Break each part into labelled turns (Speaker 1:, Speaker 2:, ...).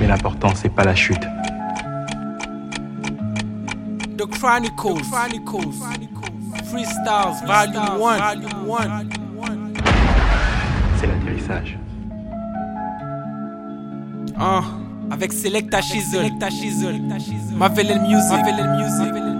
Speaker 1: Mais l'important, c'est pas la chute.
Speaker 2: The Chronicles, Chronicles, Freestyles, Volume 1,
Speaker 1: C'est l'atterrissage.
Speaker 2: Ah, avec Selecta Shizzle, Mavelel Music, Mavelel Music.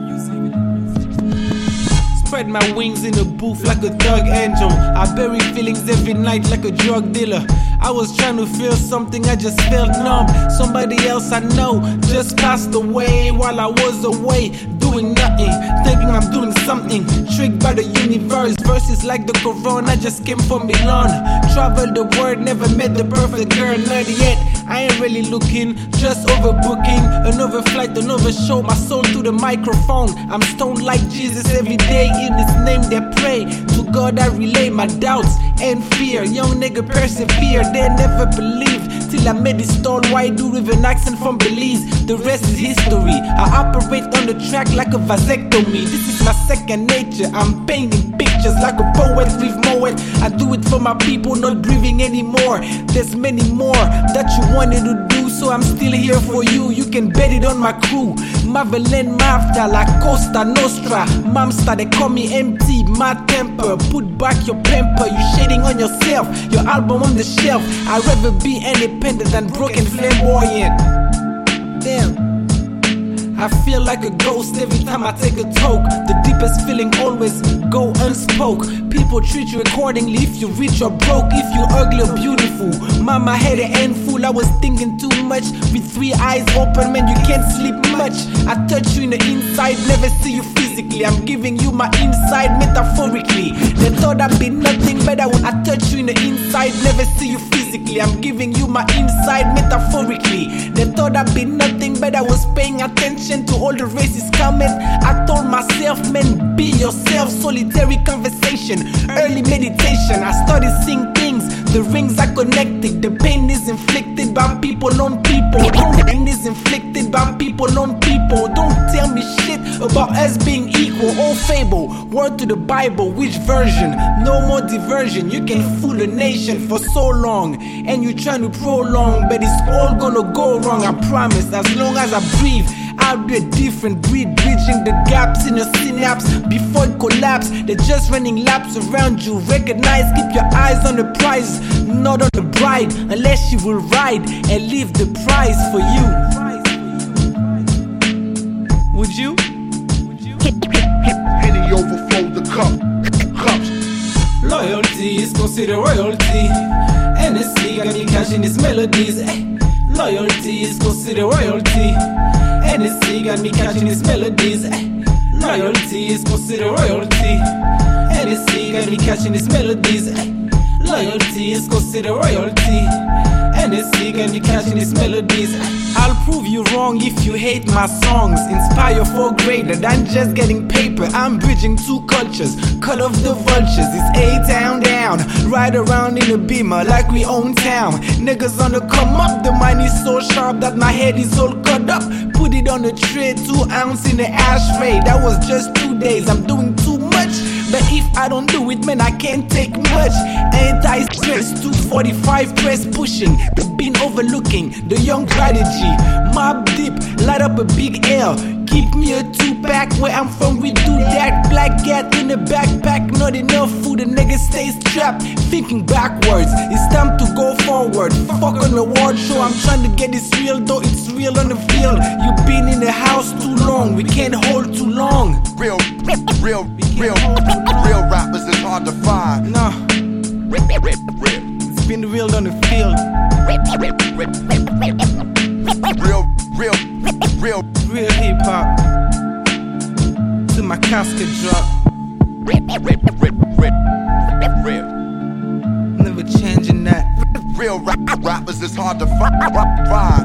Speaker 2: Spread my wings in a booth like a thug angel. I bury feelings every night like a drug dealer. I was trying to feel something, I just felt numb. Somebody else I know just passed away while I was away doing nothing, thinking I'm doing something. Tricked by the universe, verses like the corona just came from Milan. Traveled the world, never met the perfect girl, not yet. I ain't really looking, just overbooking. Another flight, another show, my soul through the microphone. I'm stoned like Jesus every day. In His name, they pray. To God, I relay my doubts and fear. Young nigga persevere, they never believe. Till I made this tall white dude with an accent from Belize. The rest is history. I operate on the track like a vasectomy. This is my second nature. I'm painting pictures like a poet with Moet. I do it for my people not breathing anymore. There's many more that you wanted to do, so I'm still here for you. You can bet it on my crew. Marvelin Mafia, La Costa Nostra. Mamsta, they call me MT. My temper, put back your pamper. You shading on yourself, your album on the shelf. I'd rather be independent than broken flamboyant. Damn. I feel like a ghost every time I take a toke. The deepest feeling always go unspoke. People treat you accordingly if you rich or broke, if you ugly or beautiful. Mama head a handful, I was thinking too much. With three eyes open, man, you can't sleep much. I touch you in the inside, never see you physically. I'm giving you my inside metaphorically. They thought I'd be nothing better when I touch you in the inside, never see you physically. I'm giving you my inside metaphorically. They thought I'd be nothing I was paying attention to all the races coming. I told myself, man, be yourself. Solitary conversation, early meditation. I started seeing things. The rings are connected. The pain is inflicted by people on people. The pain is inflicted by people on people. Don't tell me shit about us being equal. All fable. Word to the Bible. Which version? No more diversion. You can fool a nation for so long. And you're trying to prolong. But it's all gonna go wrong. I promise. As long as I breathe. I'll be a different breed, bridging the gaps in your synapse before it collapse. They're just running laps around you. Recognize, keep your eyes on the prize, not on the bride, unless she will ride and leave the prize for you. Would you?
Speaker 3: Henny overflow the cup. Cups.
Speaker 2: Loyalty is considered royalty. NSC got me catching these melodies. Eh. Loyalty is considered royalty. NSC got me catching these melodies. Eh. Loyalty is considered royalty. NSC got me catching these melodies. Eh. Loyalty is considered royalty. NSC got me catching these melodies. I'll prove you wrong if you hate my songs. Inspire for greater than just getting paper. I'm bridging two cultures. Cut off the vultures. It's A town down. Ride around in a beamer like we own town. Niggas on the come up. The mind is so sharp that my head is all cut up. Put it on the tray, two ounce in the ashtray. That was just two days. I'm doing too much. But if I don't do it, man, I can't take much. Anti stress, 245 press pushing. Been overlooking the young prodigy. Mobb Deep, light up a big L. Keep me a two pack where I'm from. We do. Black cat in the backpack, not enough food. The nigga stays trapped, thinking backwards. It's time to go forward. Fuck on the ward show. I'm trying to get this real, though it's real on the field. You've been in the house too long. We can't hold too long.
Speaker 3: Real, real, real, real rappers is hard to find.
Speaker 2: No,
Speaker 3: Real, real,
Speaker 2: it's been real on the field.
Speaker 3: real, real, real,
Speaker 2: Real hip hop. Till my casket drop.
Speaker 3: real,
Speaker 2: Never changing that.
Speaker 3: real rap, rappers is this hard to find.